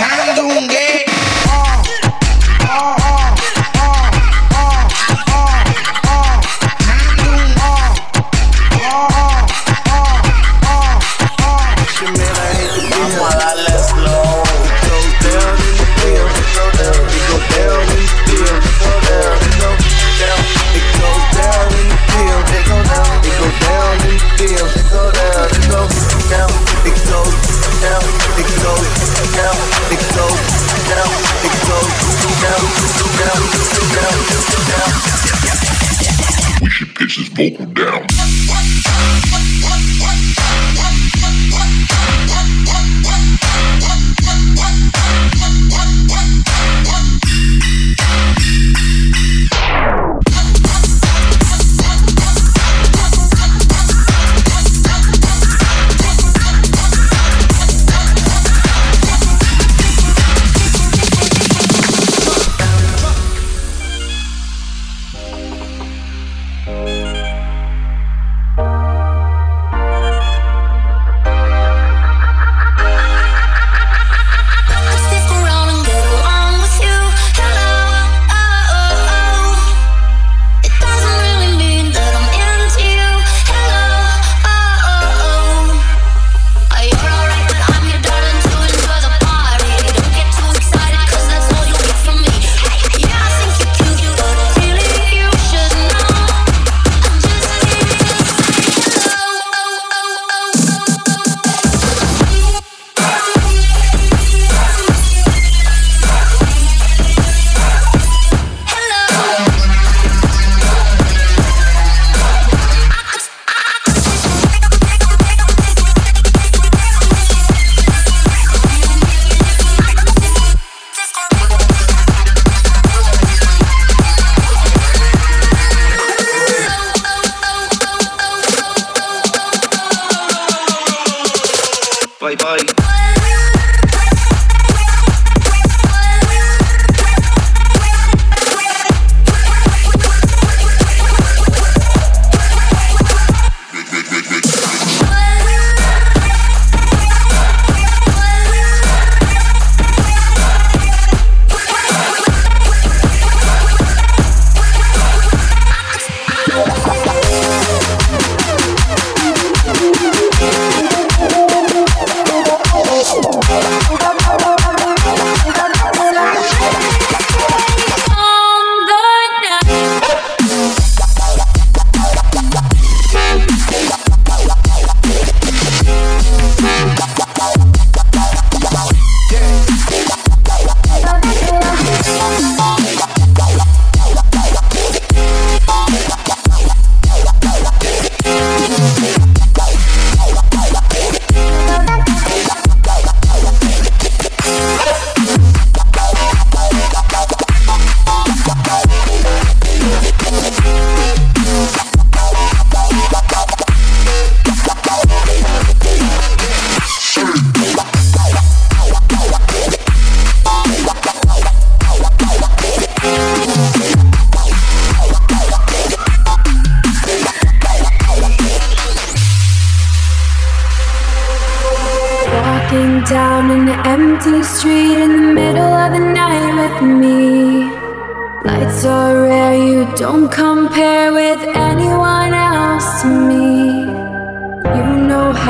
ഞാനെന്തും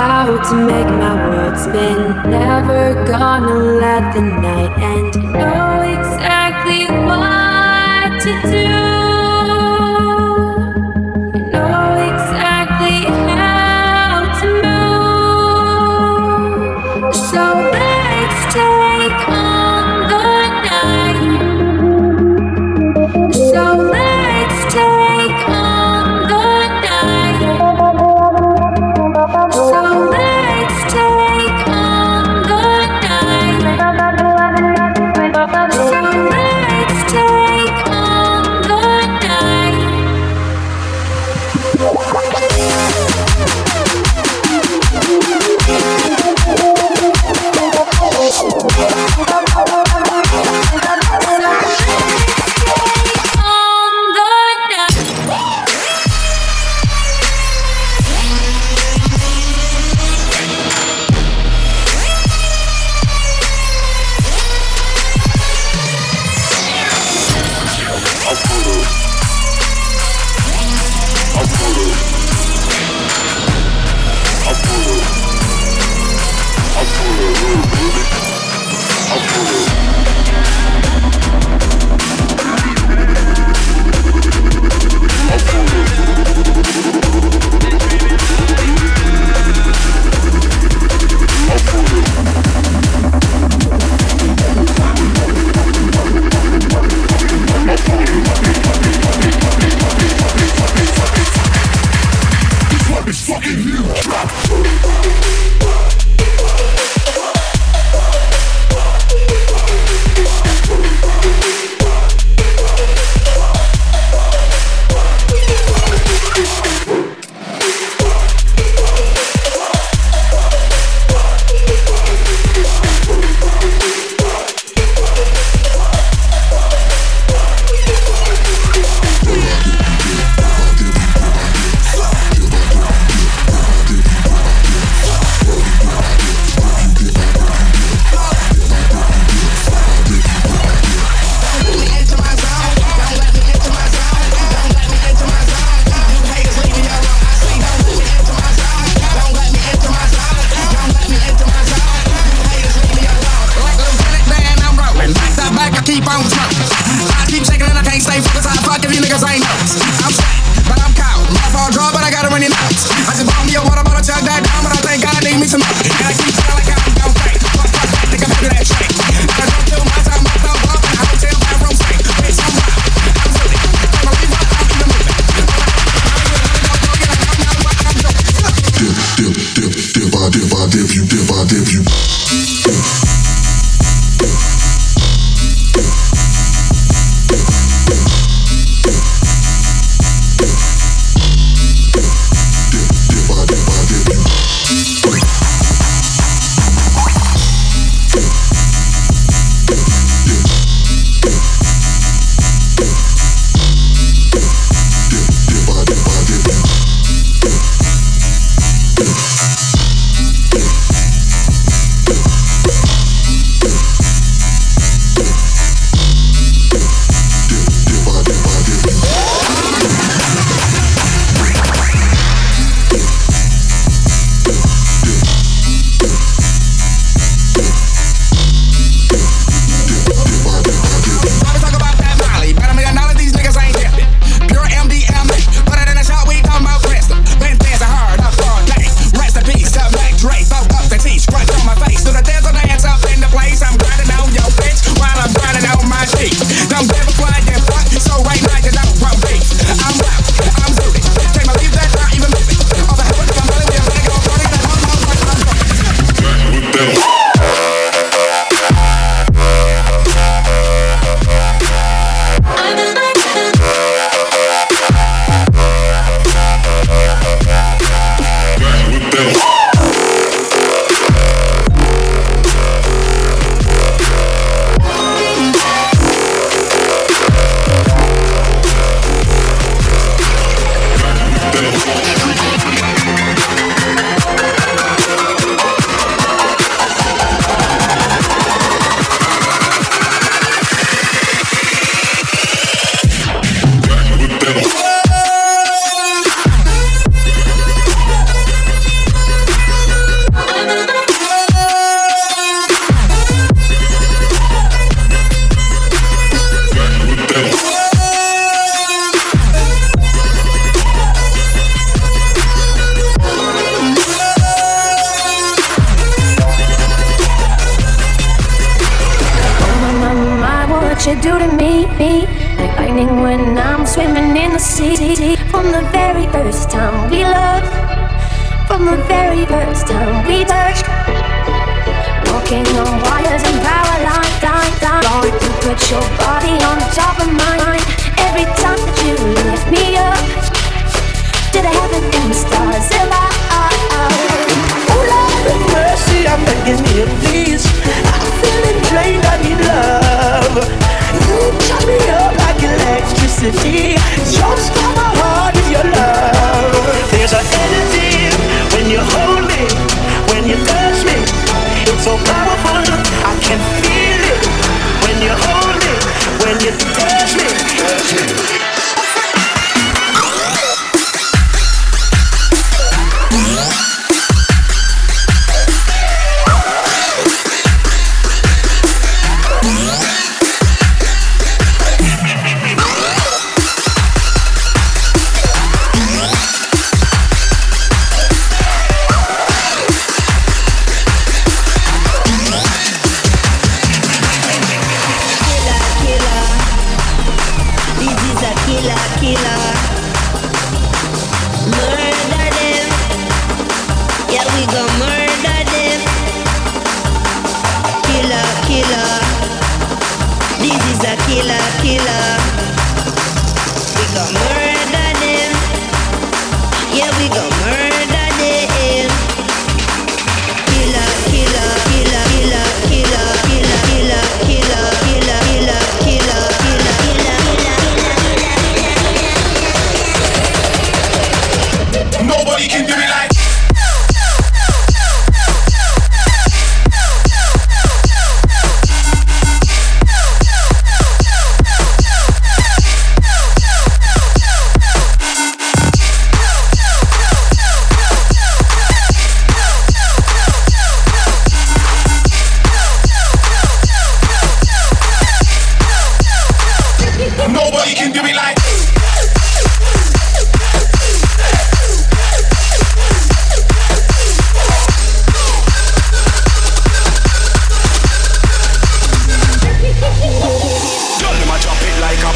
How to make my world spin. Never gonna let the night end. Know exactly what to do.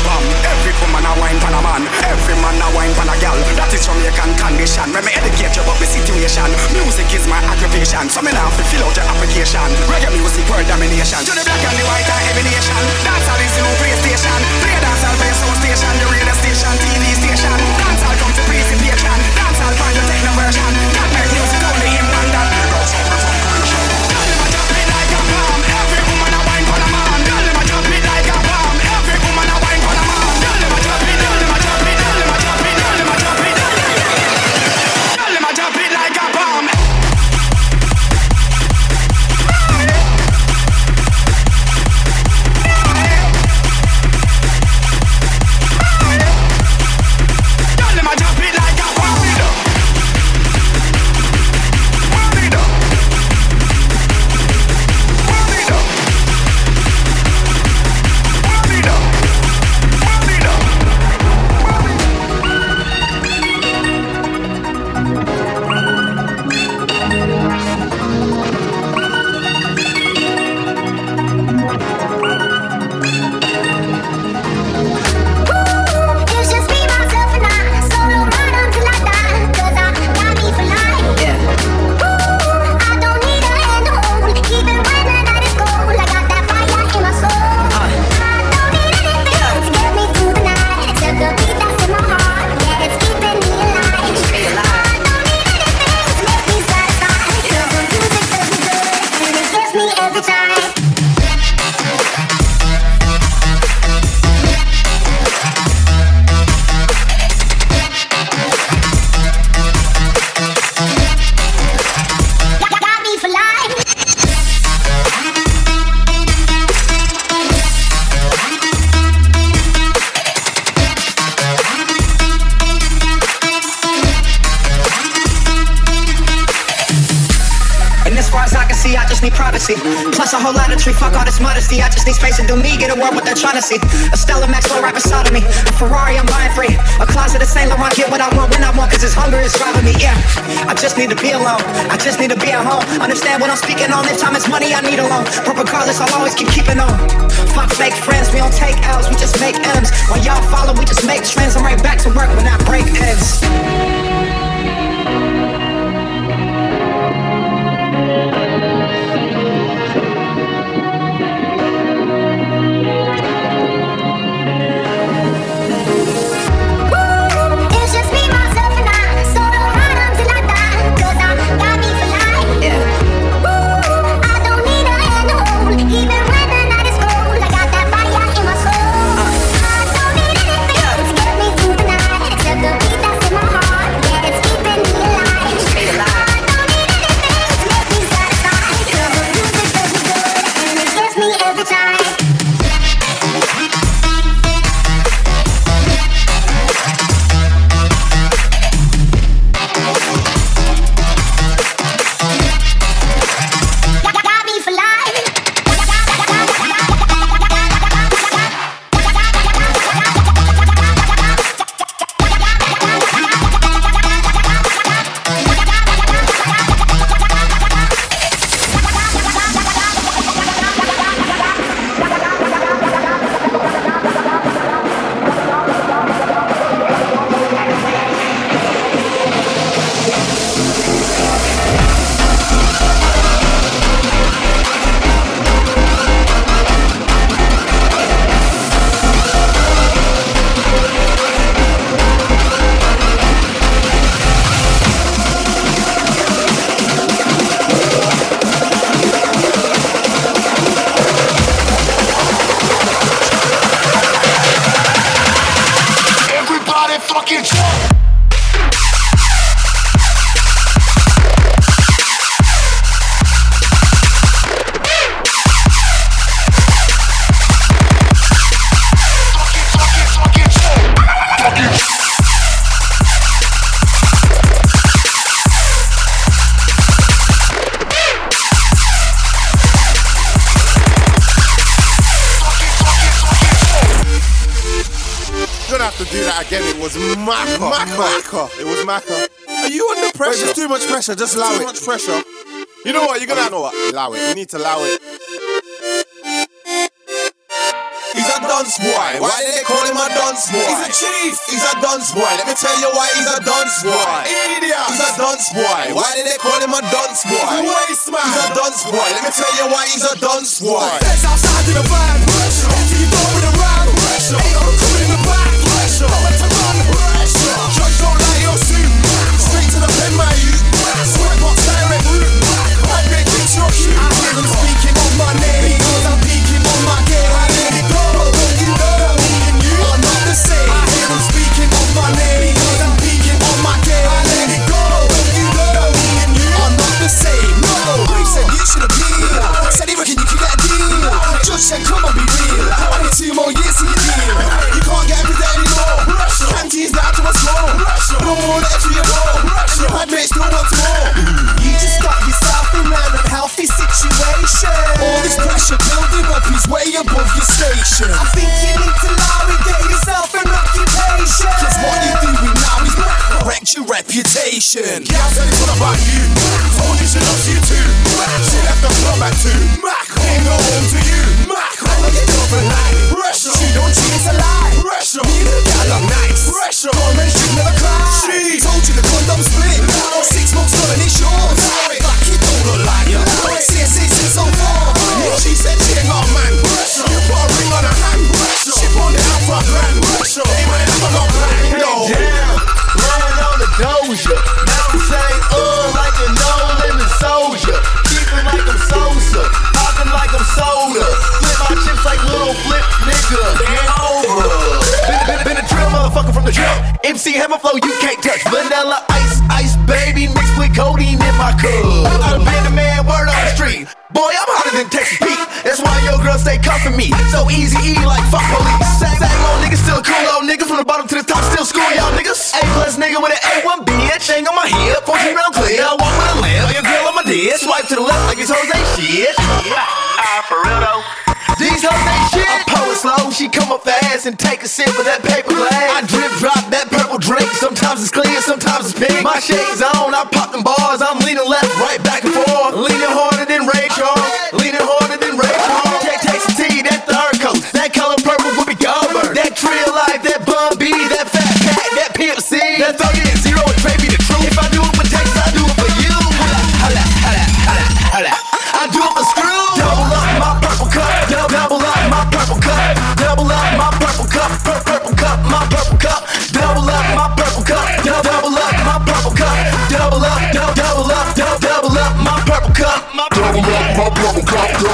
bam. Every woman a wine pan a man. Every man a wine pan a gal. That is Jamaican condition. Let me educate you about the situation. Music is my occupation. So me now fi fill out your application. Reggae music world domination. To the black and the white and every nation. Dancehall is the new PlayStation. Play dancehall play sound station. The radio station, TV station. Dancehall come to presentation. Dancehall find the techno version. That make music only. Fuck all this modesty. I just need space to do me, get a world what they're trying to see. A Stella Maxwell right beside of me. A Ferrari, I'm buying free. A closet of Saint Laurent, get what I want when I want, cause this hunger is driving me, yeah. I just need to be alone. I just need to be at home. Understand what I'm speaking on. If time is money, I need a loan. But regardless, I'll always keep keeping on. Fuck fake friends, we don't take L's, we just make M's. While y'all follow, we just make trends. I'm right back to work when that break ends. Have to do that again. It was Maka. Maka. It was Maka. Are you under pressure? Wait, there's too much pressure. Just allow Too it. Too much pressure. You know what? You're gonna have to allow it. You need to allow it. He's a dunce boy. Why did they call him a dunce boy? He's a chief. He's a dunce boy. Let me tell you why he's a dunce boy. Idiot. He's a dunce boy. Why did they call him a dunce boy? He's a waste man. He's a dunce boy. Let me tell you why he's a dunce boy. Feds outside in the van. All this pressure building up is way above your station. I think you need to lie get yourself an occupation. Cause what you doing now is your reputation. Yeah, said it's all about you. Told you she loves you too. She left the club at two. Ain't go home to you. I know your girlfriend like pressure. She don't cheat, it's a lie. Vanilla ice, ice baby mixed with codeine in my cup. I done been a man, word on the street. Boy, I'm hotter than Texas Pete. That's why your girl stay cuffing me. So easy E like fuck police. Same, old nigga, still cool old nigga. From the bottom to the top, still school y'all niggas. A plus nigga with an A1 bitch. Ain't on my hip, 14 round clear. I walk with a limp. Your girl on my did. Swipe to the left like it's Jose shit. Ah, for real. These hoes ain't shit. I pour it slow, she come up fast and take a sip of that paper glass. I drip drop that purple drink. Sometimes it's clear, sometimes it's pink. My shades on, I pop them bars. I'm leaning left, right, back and forth. Leaning harder than Ray Charles.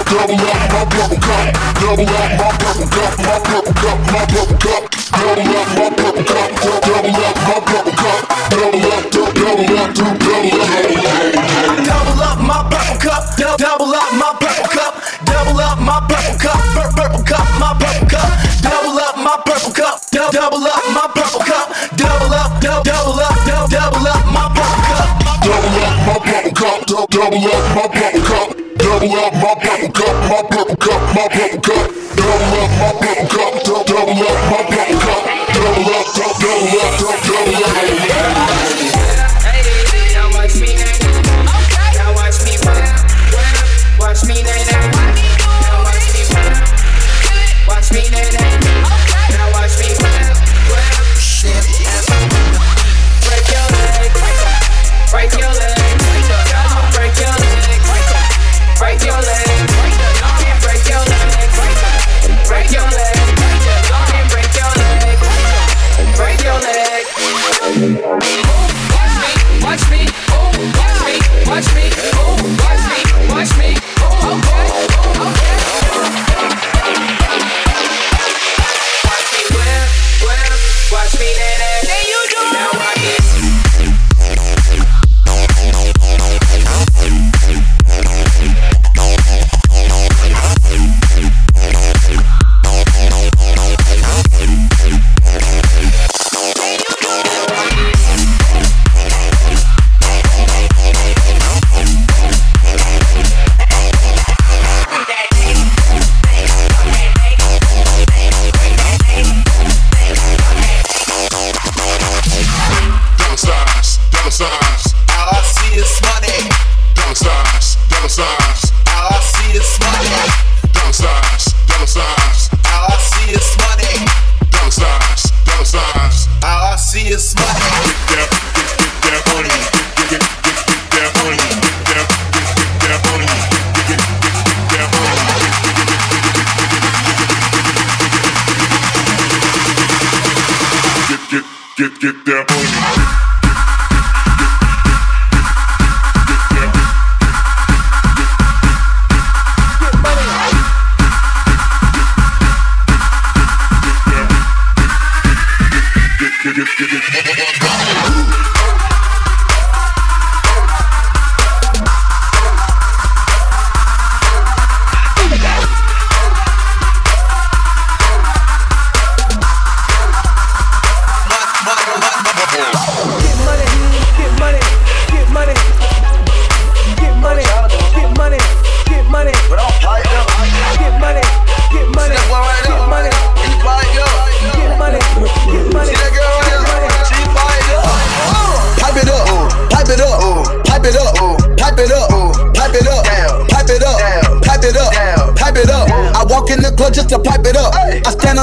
Double up my purple cup, double up my purple cup, my purple cup, my purple cup, double up my purple cup, double up my purple cup, double up, double up, double up. Double up my purple cup, double up my purple cup, double up my purple cup, purple cup, my purple cup, double up my purple cup, double up my purple cup, double up, double up, double up my purple cup. Double up my purple cup, double up my purple cup, double up my purple cup, my purple cup, my purple cup, double up my purple cup,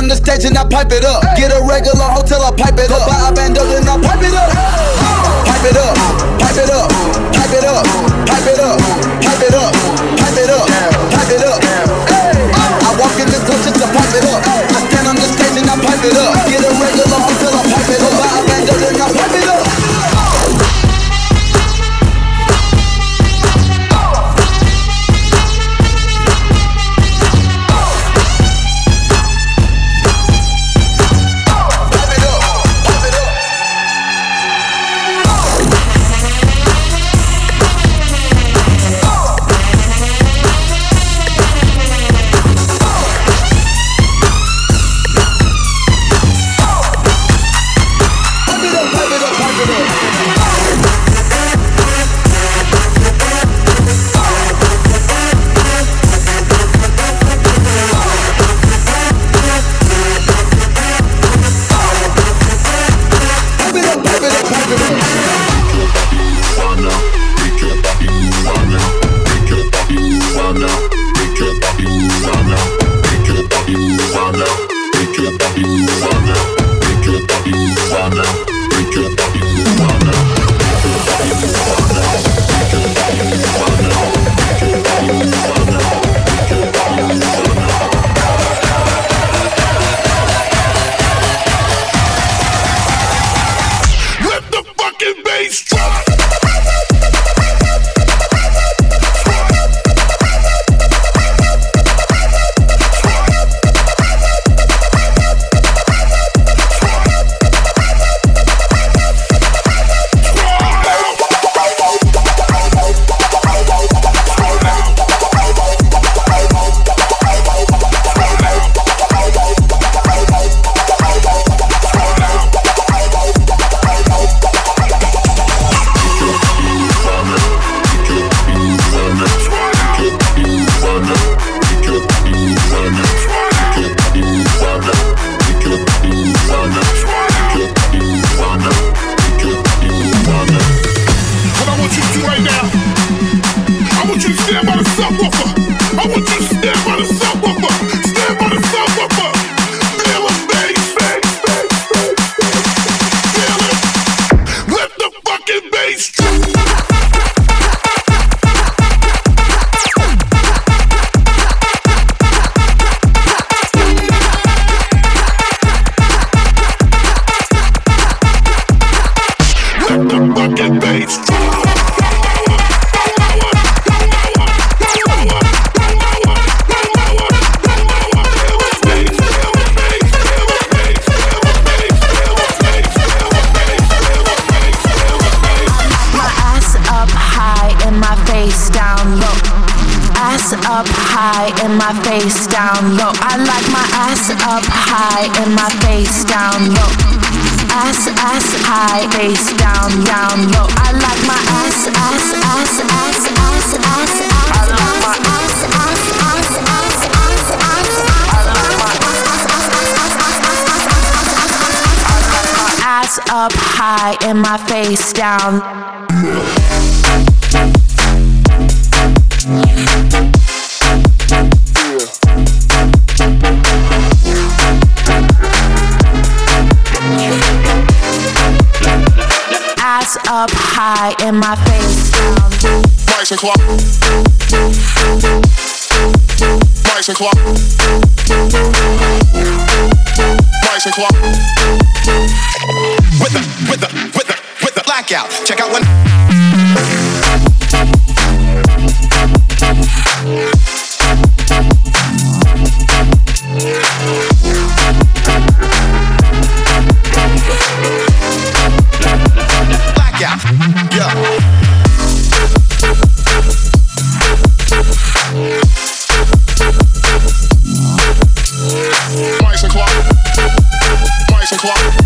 on the stage and I pipe it up. Get a regular hotel, I pipe it up. Buy a bando and I pipe it up. Pipe it up, pipe it up, pipe it up, pipe it up, pipe it up, pipe it up, pipe it up. I walk in the club just to pipe it up. I stand on the stage and I pipe it up. down low. I like my ass up high and my face down low. Ass, ass high, face down, down low. I like my ass, ass, ass, ass, ass, ass, ass, ass, ass, ass, ass, ass, ass, ass, ass. Ass up high and my face down. up high in my face down. Nice and clock. Nice and clock. Nice and clock. With the, with the, with the, with the blackout. Check out when. pour.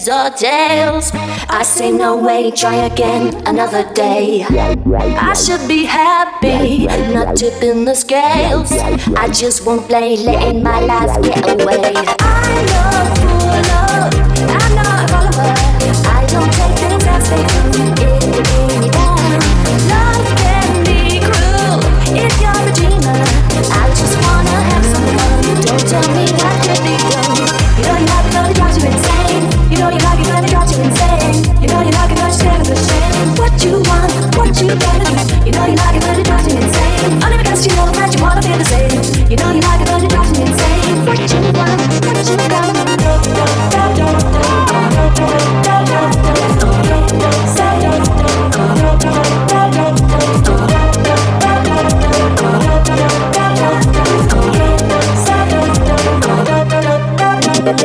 heads or tails. I say no way, try again another day. I should be happy, not tipping the scales. I just won't play, letting my life get away. I know.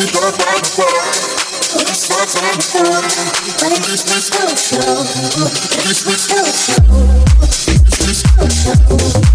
we got by the bar. We start on the phone. Well, at least we start slow. At least we start slow. At least we start slow.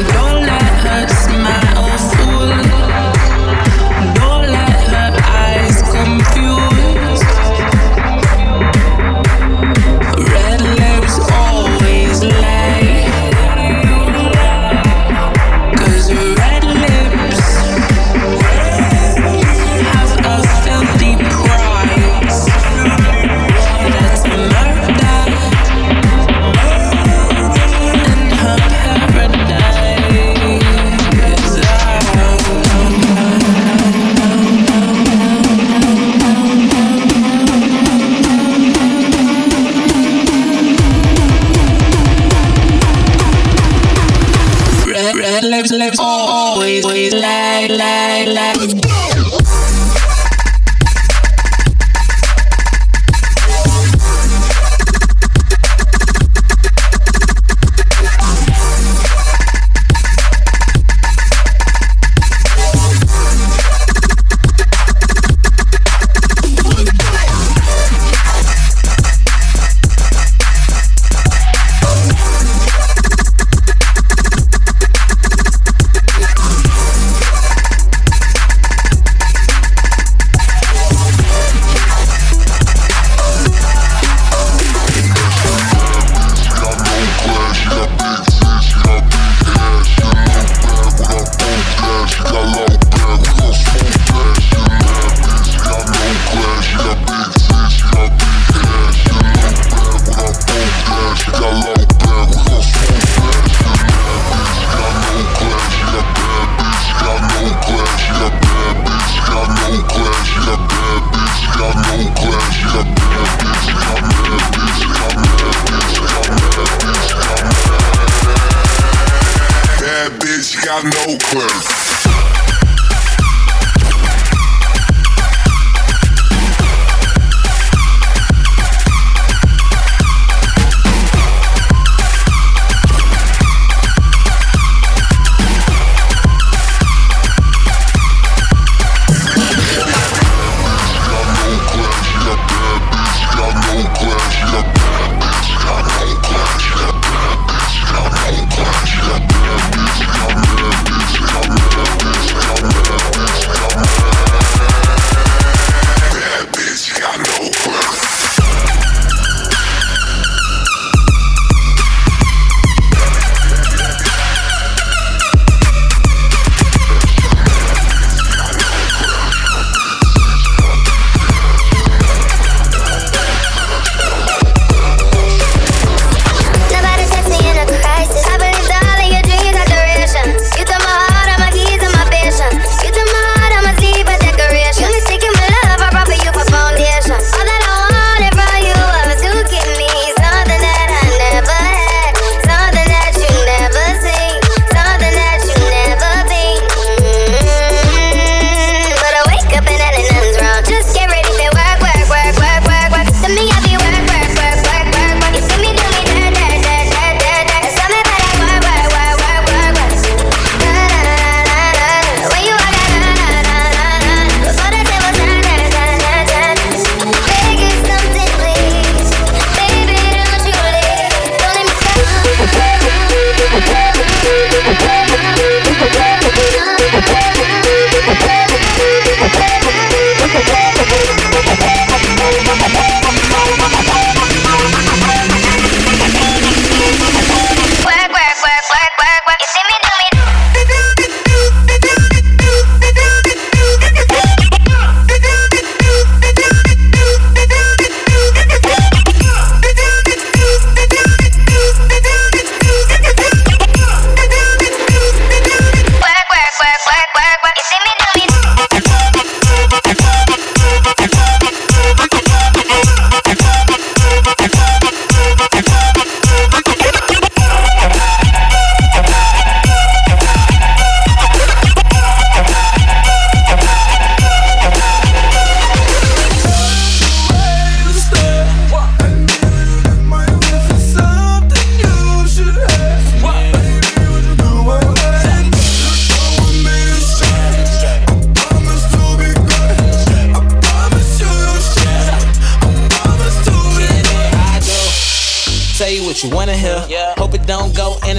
No,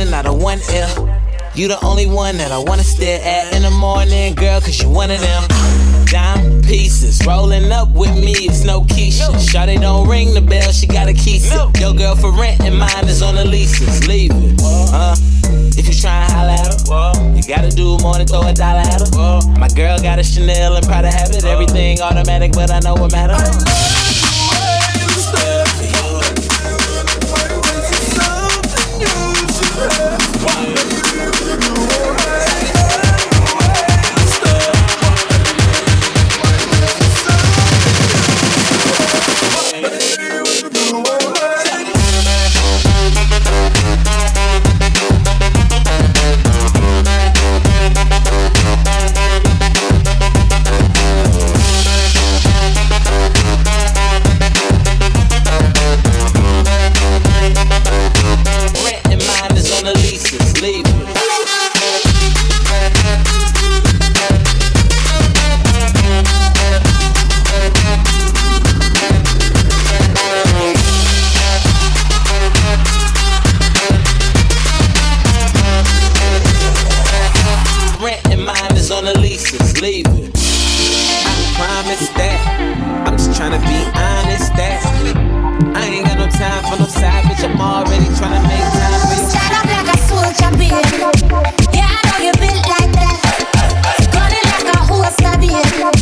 running out of one L. You the only one that I wanna stare at in the morning, girl, cause you one of them. Dime pieces, rolling up with me, it's no Keisha. Shawty don't ring the bell, she got a key. Sip. Your girl for rent and mine is on the leases, leave it. huh? if you try and holla at her, you gotta do more than throw a dollar at her. My girl got a Chanel and proud to have it. Everything automatic, but I know what matters. Mona Lisa's leaving. I promise that. I'm just trying to be honest that. I ain't got no time for no savage. I'm already trying to make time for you. Stand up like a soldier, baby. Yeah, I know you built like that. Gunning like a horse, baby.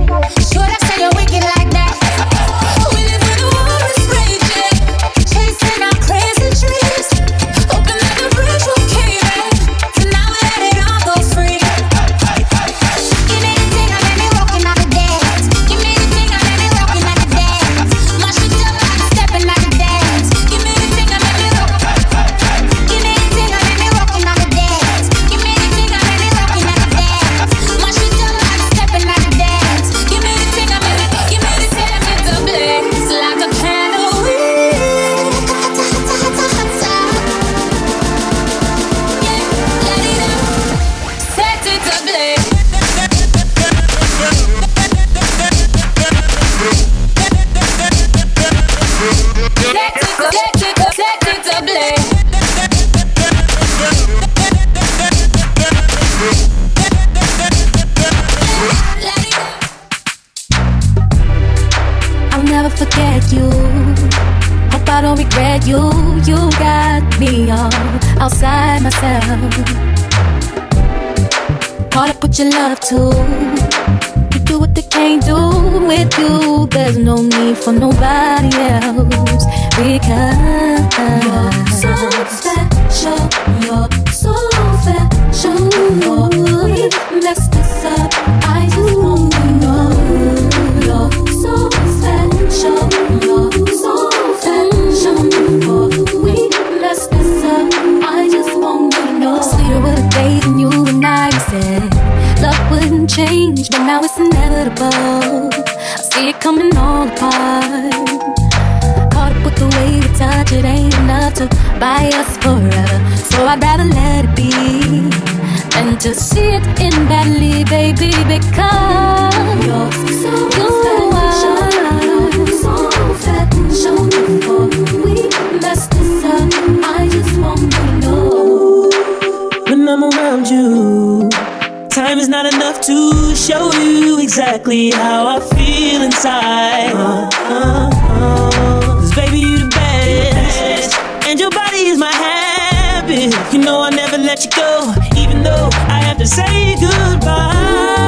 Need for nobody else because you're so special. You're so special. We messed this up. Uh, I just want to know you're so special. You're so special. We messed this up. Uh, I just want to know. Sweeter with a day than you and I said. Love wouldn't change, but now it's inevitable. See it coming all apart. Caught up with the way we touch, it ain't enough to buy us forever. So I'd rather let it be than to see it in badly, baby, because you're so you are so. Before we mess this up, I just want to know. when I'm around you. Time is not enough to show you exactly how I feel inside. Uh, uh. 'Cause baby, you the best. And your body is my habit. You know I'll never let you go, even though I have to say goodbye.